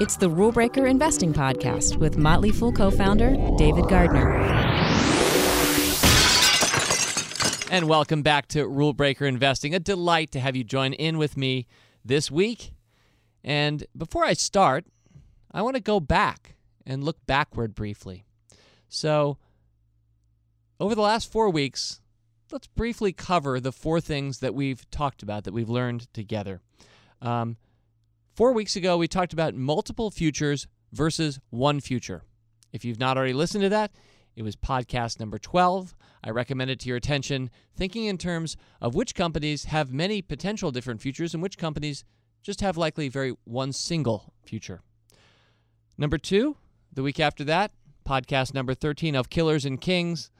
It's the Rule Breaker Investing Podcast with Motley Fool co founder David Gardner. And welcome back to Rule Breaker Investing. A delight to have you join in with me this week. And before I start, I want to go back and look backward briefly. So, over the last four weeks, let's briefly cover the four things that we've talked about, that we've learned together. Um, four weeks ago, we talked about multiple futures versus one future. If you've not already listened to that, it was podcast number 12. I recommend it to your attention, thinking in terms of which companies have many potential different futures and which companies just have likely very one single future. Number two, the week after that, podcast number 13 of Killers and Kings,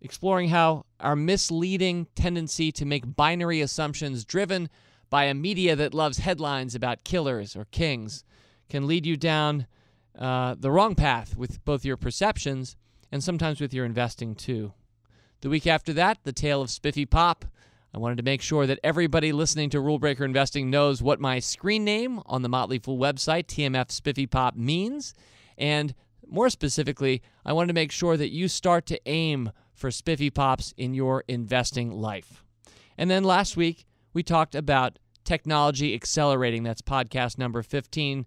exploring how our misleading tendency to make binary assumptions driven by a media that loves headlines about killers or kings can lead you down uh, the wrong path with both your perceptions and sometimes with your investing too. The week after that, the tale of Spiffy Pop. I wanted to make sure that everybody listening to Rule Breaker Investing knows what my screen name on the Motley Fool website, TMF Spiffy Pop, means. And more specifically, I wanted to make sure that you start to aim for Spiffy Pops in your investing life. And then last week, we talked about technology accelerating. That's podcast number 15.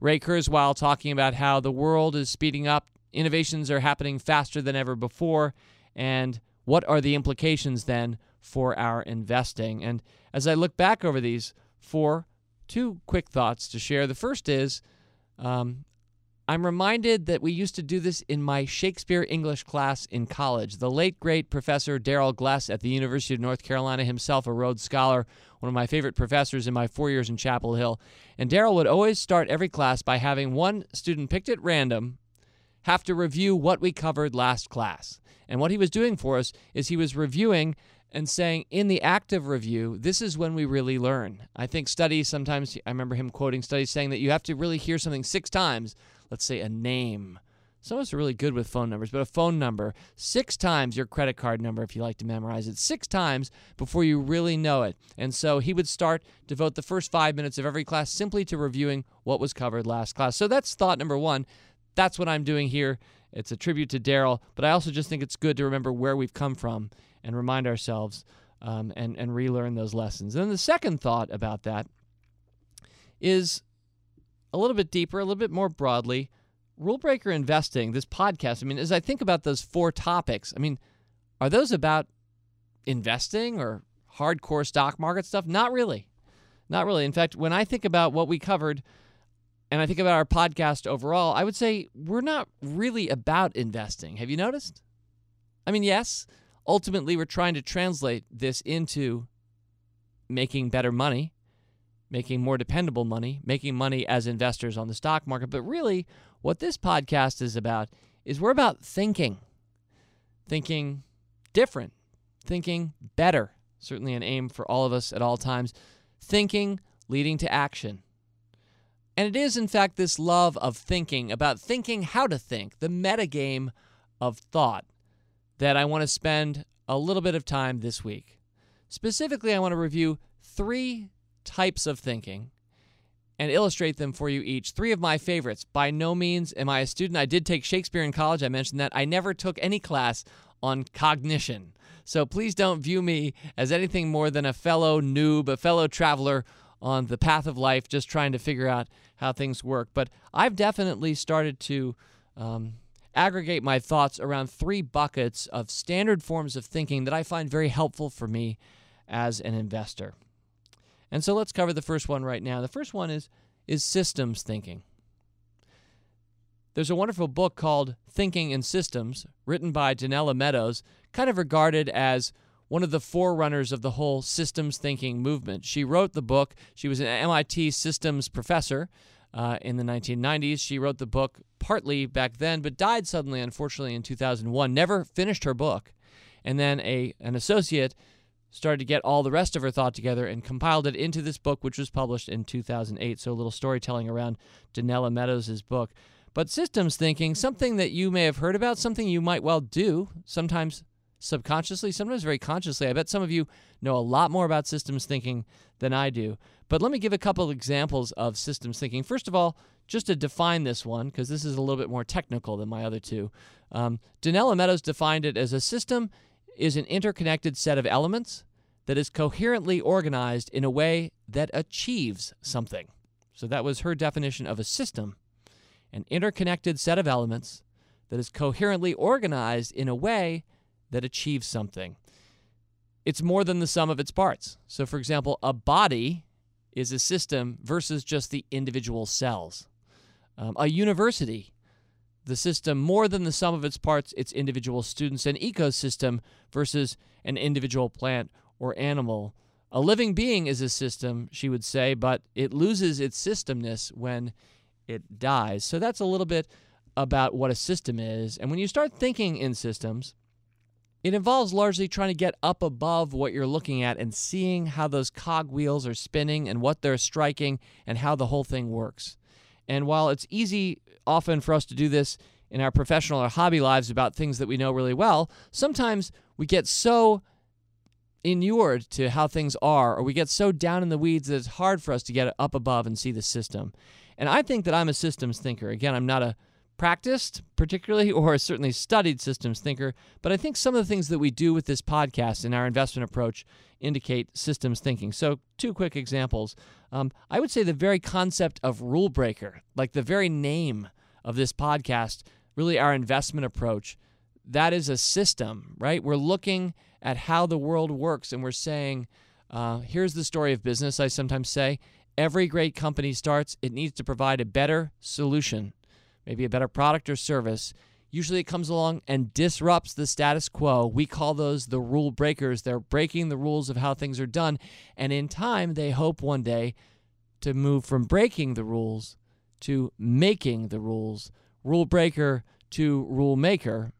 Ray Kurzweil talking about how the world is speeding up, innovations are happening faster than ever before, and what are the implications then for our investing? And as I look back over these four, two quick thoughts to share. The first is um, I'm reminded that we used to do this in my Shakespeare English class in college. The late, great Professor Daryl Gless at the University of North Carolina, himself a Rhodes Scholar, one of my favorite professors in my four years in Chapel Hill. And Daryl would always start every class by having one student picked at random have to review what we covered last class. And what he was doing for us is he was reviewing and saying, in the active review, this is when we really learn. I think studies sometimes, I remember him quoting studies saying that you have to really hear something six times let's say a name. Some of us are really good with phone numbers, but a phone number, six times your credit card number if you like to memorize it, six times before you really know it. And so he would start, devote the first five minutes of every class simply to reviewing what was covered last class. So that's thought number one. That's what I'm doing here. It's a tribute to Daryl, but I also just think it's good to remember where we've come from and remind ourselves um, and, and relearn those lessons. And then the second thought about that is a little bit deeper, a little bit more broadly, rule breaker investing, this podcast, I mean, as I think about those four topics, I mean, are those about investing or hardcore stock market stuff? Not really. Not really. In fact, when I think about what we covered and I think about our podcast overall, I would say we're not really about investing. Have you noticed? I mean, yes, ultimately we're trying to translate this into making better money making more dependable money, making money as investors on the stock market. But really, what this podcast is about is we're about thinking, thinking different, thinking better. Certainly, an aim for all of us at all times. Thinking leading to action. And it is, in fact, this love of thinking, about thinking how to think, the metagame of thought, that I want to spend a little bit of time this week. Specifically, I want to review three types of thinking and illustrate them for you each. Three of my favorites. By no means am I a student. I did take Shakespeare in college. I mentioned that. I never took any class on cognition. So please don't view me as anything more than a fellow noob, a fellow traveler on the path of life, just trying to figure out how things work. But I've definitely started to um, aggregate my thoughts around three buckets of standard forms of thinking that I find very helpful for me as an investor. And so let's cover the first one right now. The first one is is systems thinking. There's a wonderful book called Thinking in Systems, written by Donella Meadows, kind of regarded as one of the forerunners of the whole systems thinking movement. She wrote the book. She was an MIT systems professor uh, in the 1990s. She wrote the book partly back then, but died suddenly, unfortunately, in 2001. Never finished her book. And then a an associate started to get all the rest of her thought together and compiled it into this book, which was published in 2008. So a little storytelling around Donella Meadows' book. But systems thinking, something that you may have heard about, something you might well do, sometimes subconsciously, sometimes very consciously. I bet some of you know a lot more about systems thinking than I do. But let me give a couple of examples of systems thinking. First of all, just to define this one, because this is a little bit more technical than my other two, um, Donella Meadows defined it as a system is an interconnected set of elements that is coherently organized in a way that achieves something. So that was her definition of a system an interconnected set of elements that is coherently organized in a way that achieves something. It's more than the sum of its parts. So, for example, a body is a system versus just the individual cells. Um, a university, the system more than the sum of its parts, its individual students. and ecosystem versus an individual plant or animal. A living being is a system, she would say, but it loses its systemness when it dies. So that's a little bit about what a system is. And when you start thinking in systems, it involves largely trying to get up above what you're looking at and seeing how those cog wheels are spinning and what they're striking and how the whole thing works. And while it's easy often for us to do this in our professional or hobby lives about things that we know really well, sometimes we get so inured to how things are, or we get so down in the weeds that it's hard for us to get up above and see the system. And I think that I'm a systems thinker. Again, I'm not a practiced particularly or certainly studied systems thinker, but I think some of the things that we do with this podcast and our investment approach indicate systems thinking. So, two quick examples. Um, I would say the very concept of rule breaker, like the very name of this podcast, really our investment approach, that is a system, right? We're looking at how the world works and we're saying, uh, here's the story of business, I sometimes say. Every great company starts, it needs to provide a better solution, maybe a better product or service. Usually it comes along and disrupts the status quo. We call those the rule breakers. They're breaking the rules of how things are done. And in time, they hope one day to move from breaking the rules to making the rules. Rule breaker to rule maker.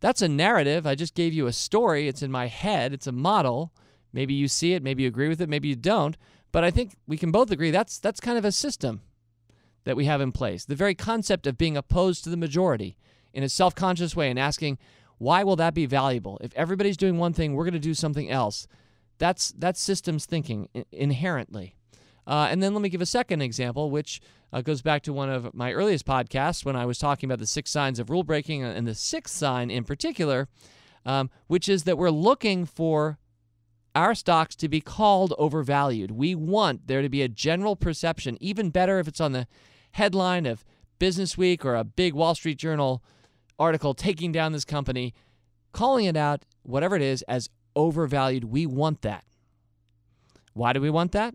That's a narrative. I just gave you a story. It's in my head, it's a model. Maybe you see it, maybe you agree with it, maybe you don't. But I think we can both agree that's that's kind of a system that we have in place. The very concept of being opposed to the majority in a self-conscious way and asking, why will that be valuable? If everybody's doing one thing, we're going to do something else. That's that's systems thinking inherently. Uh, and then let me give a second example, which uh, goes back to one of my earliest podcasts when I was talking about the six signs of rule breaking and the sixth sign in particular, um, which is that we're looking for our stocks to be called overvalued. We want there to be a general perception, even better if it's on the headline of Business Week or a big Wall Street Journal article taking down this company, calling it out, whatever it is, as overvalued. We want that. Why do we want that?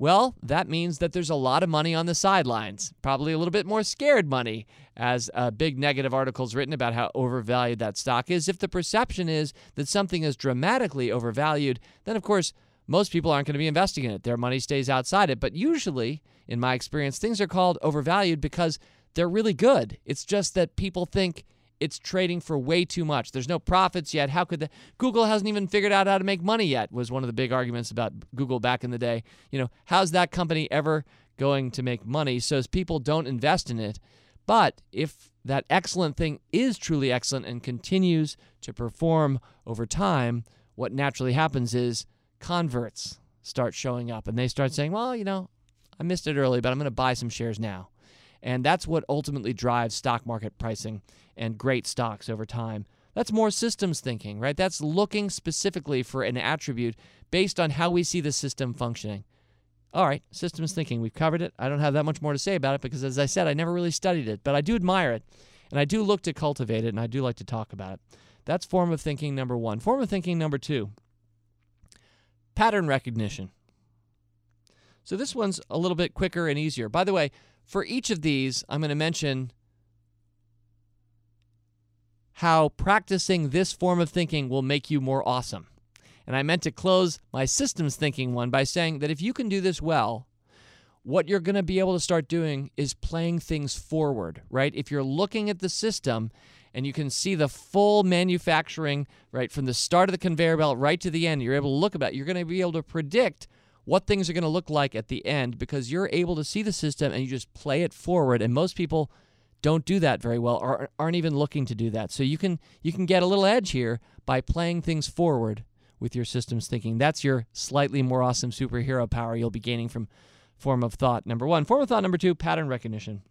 Well, that means that there's a lot of money on the sidelines, probably a little bit more scared money, as a big negative articles written about how overvalued that stock is. If the perception is that something is dramatically overvalued, then of course most people aren't going to be investing in it. Their money stays outside it. But usually, in my experience, things are called overvalued because they're really good. It's just that people think it's trading for way too much. There's no profits yet. How could the Google hasn't even figured out how to make money yet? Was one of the big arguments about Google back in the day. You know, how's that company ever going to make money? So as people don't invest in it. But if that excellent thing is truly excellent and continues to perform over time, what naturally happens is converts start showing up and they start saying, "Well, you know, I missed it early, but I'm going to buy some shares now." And that's what ultimately drives stock market pricing and great stocks over time. That's more systems thinking, right? That's looking specifically for an attribute based on how we see the system functioning. All right, systems thinking, we've covered it. I don't have that much more to say about it because, as I said, I never really studied it, but I do admire it and I do look to cultivate it and I do like to talk about it. That's form of thinking number one. Form of thinking number two pattern recognition. So this one's a little bit quicker and easier. By the way, for each of these, I'm going to mention how practicing this form of thinking will make you more awesome. And I meant to close my systems thinking one by saying that if you can do this well, what you're going to be able to start doing is playing things forward, right? If you're looking at the system and you can see the full manufacturing, right, from the start of the conveyor belt right to the end, you're able to look about, you're going to be able to predict what things are going to look like at the end because you're able to see the system and you just play it forward. And most people don't do that very well or aren't even looking to do that. So you can you can get a little edge here by playing things forward with your systems thinking. That's your slightly more awesome superhero power you'll be gaining from form of thought number 1. Form of thought number 2, pattern recognition.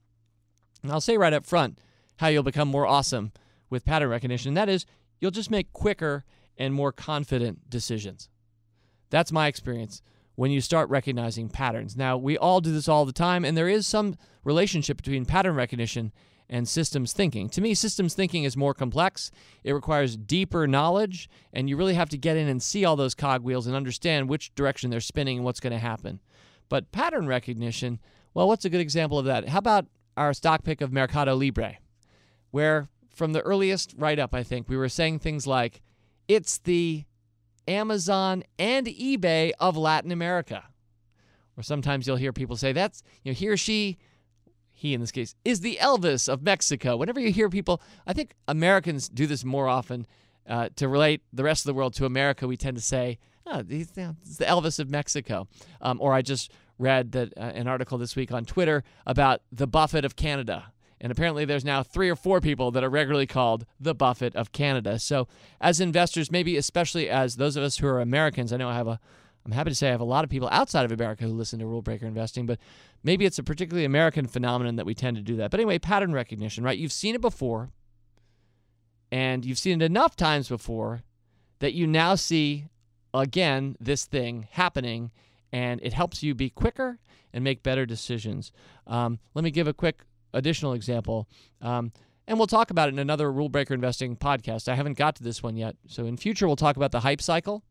And I'll say right up front how you'll become more awesome with pattern recognition. That is, you'll just make quicker and more confident decisions. That's my experience when you start recognizing patterns. Now, we all do this all the time, and there is some relationship between pattern recognition and systems thinking. To me, systems thinking is more complex. It requires deeper knowledge, and you really have to get in and see all those cogwheels and understand which direction they're spinning and what's going to happen. But pattern recognition, well, what's a good example of that? How about our stock pick of Mercado Libre, where from the earliest write up, I think, we were saying things like, it's the Amazon and eBay of Latin America. Or sometimes you'll hear people say, that's, you know, he or she, he in this case, is the Elvis of Mexico. Whenever you hear people, I think Americans do this more often uh, to relate the rest of the world to America. We tend to say, oh, he's, you know, the Elvis of Mexico. Um, or I just read that uh, an article this week on Twitter about the Buffett of Canada. And apparently, there's now three or four people that are regularly called the Buffett of Canada. So, as investors, maybe especially as those of us who are Americans, I know I have a, I'm happy to say I have a lot of people outside of America who listen to Rule Breaker Investing, but maybe it's a particularly American phenomenon that we tend to do that. But anyway, pattern recognition, right? You've seen it before, and you've seen it enough times before that you now see again this thing happening, and it helps you be quicker and make better decisions. Um, let me give a quick additional example. Um, and we'll talk about it in another Rule Breaker Investing podcast. I haven't got to this one yet. So in future, we'll talk about the hype cycle.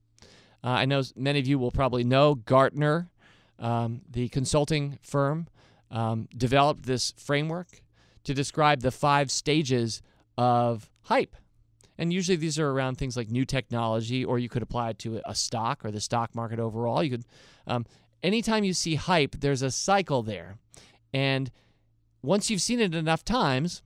Uh, I know many of you will probably know Gartner, um, the consulting firm, um, developed this framework to describe the five stages of hype. And usually these are around things like new technology, or you could apply it to a stock or the stock market overall. You could, um, anytime you see hype, there's a cycle there, and once you've seen it enough times,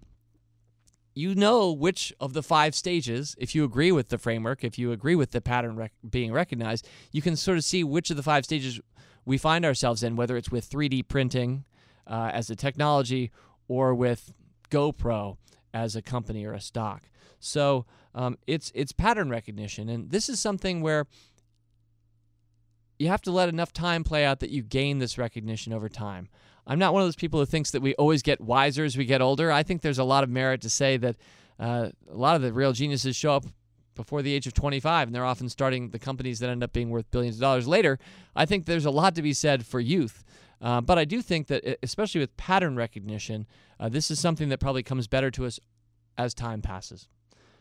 you know which of the five stages, if you agree with the framework, if you agree with the pattern rec- being recognized, you can sort of see which of the five stages we find ourselves in, whether it's with 3D printing uh, as a technology or with GoPro as a company or a stock. So um, it's it's pattern recognition, and this is something where you have to let enough time play out that you gain this recognition over time. I'm not one of those people who thinks that we always get wiser as we get older. I think there's a lot of merit to say that uh, a lot of the real geniuses show up before the age of 25, and they're often starting the companies that end up being worth billions of dollars later. I think there's a lot to be said for youth. Uh, but I do think that, especially with pattern recognition, uh, this is something that probably comes better to us as time passes.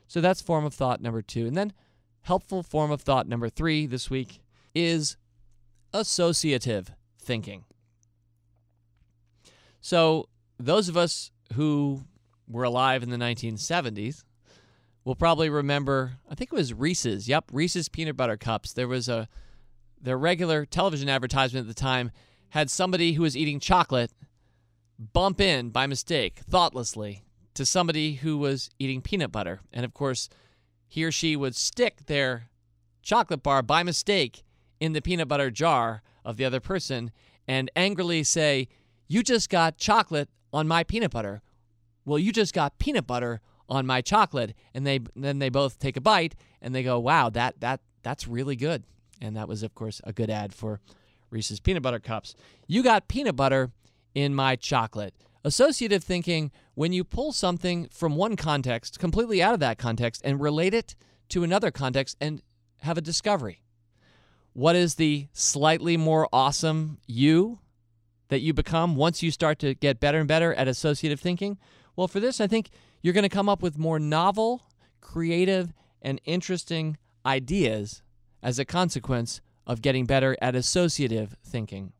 So that's form of thought number two. And then helpful form of thought number three this week is associative thinking. So, those of us who were alive in the 1970s will probably remember, I think it was Reese's. Yep, Reese's peanut butter cups. There was a their regular television advertisement at the time had somebody who was eating chocolate bump in by mistake, thoughtlessly, to somebody who was eating peanut butter. And of course, he or she would stick their chocolate bar by mistake in the peanut butter jar of the other person and angrily say, you just got chocolate on my peanut butter. Well, you just got peanut butter on my chocolate. And they then they both take a bite and they go, "Wow, that that that's really good." And that was of course a good ad for Reese's peanut butter cups. You got peanut butter in my chocolate. Associative thinking, when you pull something from one context completely out of that context and relate it to another context and have a discovery. What is the slightly more awesome you that you become once you start to get better and better at associative thinking? Well, for this, I think you're going to come up with more novel, creative, and interesting ideas as a consequence of getting better at associative thinking.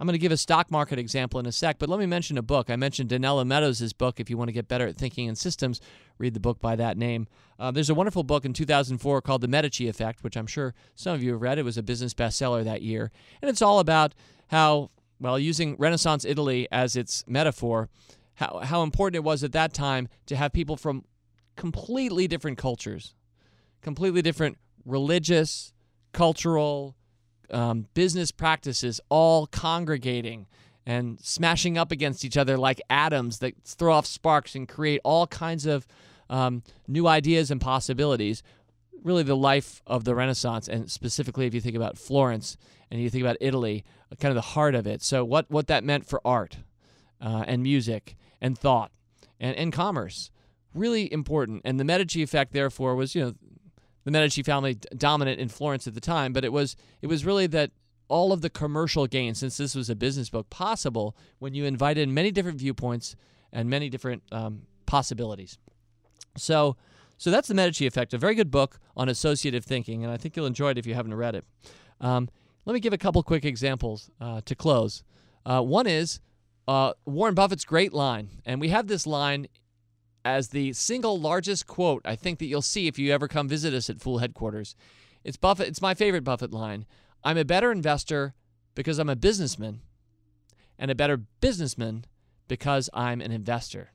I'm going to give a stock market example in a sec, but let me mention a book. I mentioned Donella Meadows' book. If you want to get better at thinking in systems, read the book by that name. Uh, there's a wonderful book in 2004 called The Medici Effect, which I'm sure some of you have read. It was a business bestseller that year. And it's all about how well, using Renaissance Italy as its metaphor, how, how important it was at that time to have people from completely different cultures, completely different religious, cultural, um, business practices all congregating and smashing up against each other like atoms that throw off sparks and create all kinds of um, new ideas and possibilities. Really, the life of the Renaissance, and specifically if you think about Florence and you think about Italy, kind of the heart of it. So, what, what that meant for art uh, and music and thought and, and commerce. Really important. And the Medici effect, therefore, was, you know, the Medici family dominant in Florence at the time, but it was it was really that all of the commercial gain, since this was a business book, possible when you invited many different viewpoints and many different um, possibilities. So, so that's the Medici effect. A very good book on associative thinking, and I think you'll enjoy it if you haven't read it. Um, let me give a couple quick examples uh, to close. Uh, one is uh, Warren Buffett's great line, and we have this line as the single largest quote I think that you'll see if you ever come visit us at Fool headquarters. It's Buffett. It's my favorite Buffett line. I'm a better investor because I'm a businessman, and a better businessman because I'm an investor.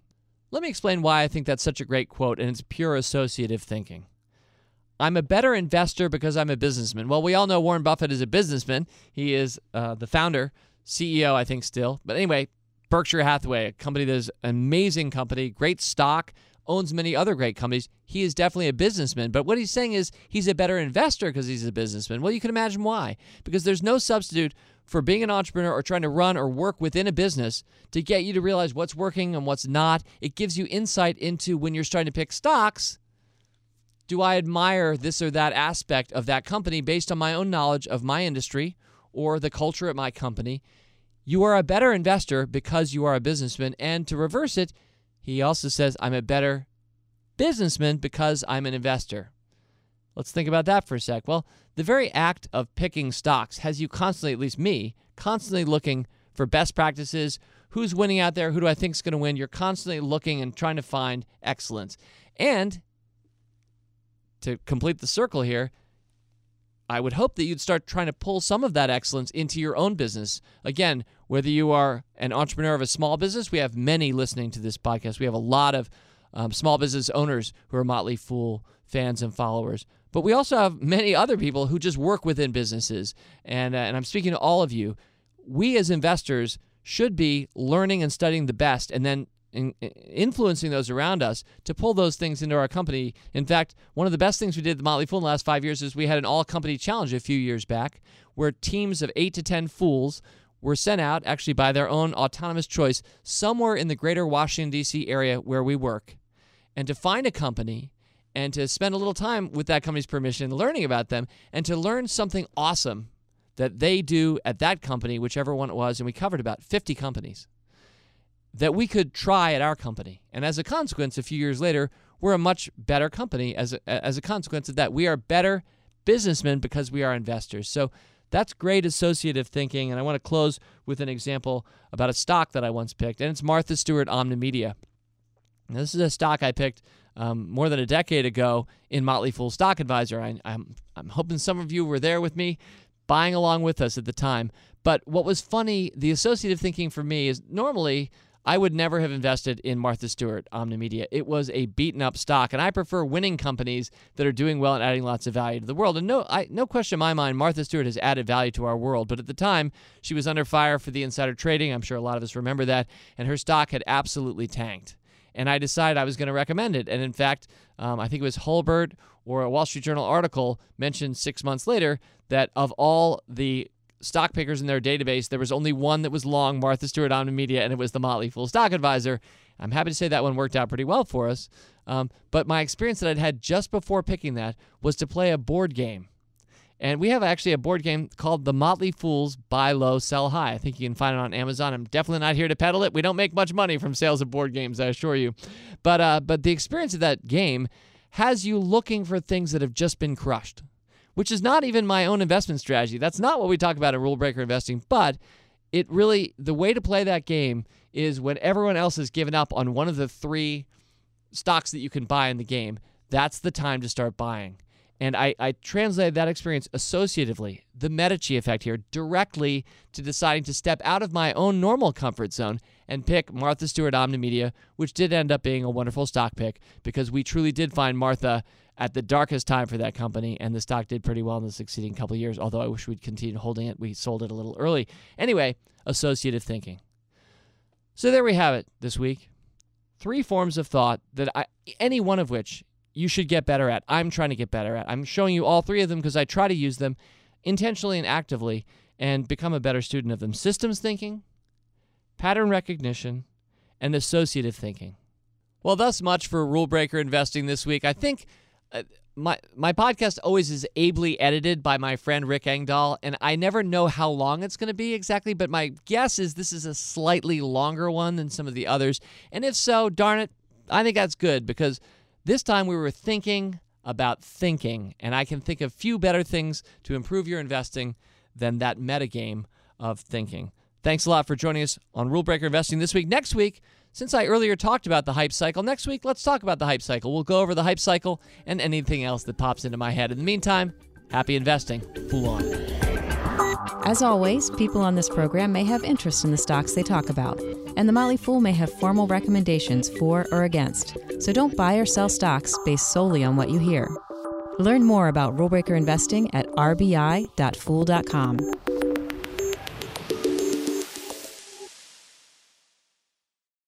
Let me explain why I think that's such a great quote, and it's pure associative thinking. I'm a better investor because I'm a businessman. Well, we all know Warren Buffett is a businessman. He is uh, the founder, CEO, I think, still. But anyway, Berkshire Hathaway, a company that is an amazing company, great stock, owns many other great companies. He is definitely a businessman. But what he's saying is he's a better investor because he's a businessman. Well, you can imagine why. Because there's no substitute for being an entrepreneur or trying to run or work within a business to get you to realize what's working and what's not. It gives you insight into when you're starting to pick stocks. Do I admire this or that aspect of that company based on my own knowledge of my industry or the culture at my company? You are a better investor because you are a businessman. And to reverse it, he also says, I'm a better businessman because I'm an investor. Let's think about that for a sec. Well, the very act of picking stocks has you constantly, at least me, constantly looking for best practices. Who's winning out there? Who do I think is going to win? You're constantly looking and trying to find excellence. And to complete the circle here, I would hope that you'd start trying to pull some of that excellence into your own business. Again, whether you are an entrepreneur of a small business, we have many listening to this podcast. We have a lot of um, small business owners who are Motley Fool fans and followers. But we also have many other people who just work within businesses. And, uh, and I'm speaking to all of you. We as investors should be learning and studying the best and then in, influencing those around us to pull those things into our company. In fact, one of the best things we did at the Motley Fool in the last five years is we had an all company challenge a few years back where teams of eight to 10 fools were sent out, actually by their own autonomous choice, somewhere in the greater Washington, D.C. area where we work, and to find a company and to spend a little time with that company's permission, learning about them, and to learn something awesome that they do at that company, whichever one it was. And we covered about 50 companies that we could try at our company. And as a consequence, a few years later, we're a much better company as a, as a consequence of that. We are better businessmen because we are investors. So that's great associative thinking. And I want to close with an example about a stock that I once picked, and it's Martha Stewart Omnimedia. Now, this is a stock I picked um, more than a decade ago in Motley Fool Stock Advisor. I, I'm, I'm hoping some of you were there with me, buying along with us at the time. But what was funny, the associative thinking for me is normally I would never have invested in Martha Stewart Omnimedia. It was a beaten up stock, and I prefer winning companies that are doing well and adding lots of value to the world. And no, I, no question in my mind, Martha Stewart has added value to our world. But at the time, she was under fire for the insider trading. I'm sure a lot of us remember that, and her stock had absolutely tanked. And I decided I was going to recommend it. And in fact, um, I think it was Hulbert or a Wall Street Journal article mentioned six months later that of all the stock pickers in their database, there was only one that was long, Martha Stewart Omnimedia, and it was the Motley Fool Stock Advisor. I'm happy to say that one worked out pretty well for us. Um, but my experience that I'd had just before picking that was to play a board game. And we have actually a board game called The Motley Fools Buy Low, Sell High. I think you can find it on Amazon. I'm definitely not here to peddle it. We don't make much money from sales of board games, I assure you. But uh, but the experience of that game has you looking for things that have just been crushed which is not even my own investment strategy. That's not what we talk about in rule breaker investing, but it really the way to play that game is when everyone else has given up on one of the three stocks that you can buy in the game, that's the time to start buying. And I, I translated that experience associatively, the Medici effect here, directly to deciding to step out of my own normal comfort zone and pick Martha Stewart Omnimedia, which did end up being a wonderful stock pick because we truly did find Martha at the darkest time for that company, and the stock did pretty well in the succeeding couple years. Although I wish we'd continued holding it, we sold it a little early. Anyway, associative thinking. So there we have it this week. Three forms of thought that I, any one of which you should get better at. I'm trying to get better at. I'm showing you all three of them because I try to use them intentionally and actively and become a better student of them. Systems thinking, pattern recognition, and associative thinking. Well, thus much for rule breaker investing this week. I think Uh, my my podcast always is ably edited by my friend Rick Engdahl, and I never know how long it's going to be exactly. But my guess is this is a slightly longer one than some of the others, and if so, darn it, I think that's good because this time we were thinking about thinking, and I can think of few better things to improve your investing than that metagame of thinking. Thanks a lot for joining us on Rule Breaker Investing this week. Next week, since I earlier talked about the hype cycle, next week let's talk about the hype cycle. We'll go over the hype cycle and anything else that pops into my head. In the meantime, happy investing. Fool on. As always, people on this program may have interest in the stocks they talk about, and the Motley Fool may have formal recommendations for or against. So don't buy or sell stocks based solely on what you hear. Learn more about rulebreaker investing at rbi.fool.com.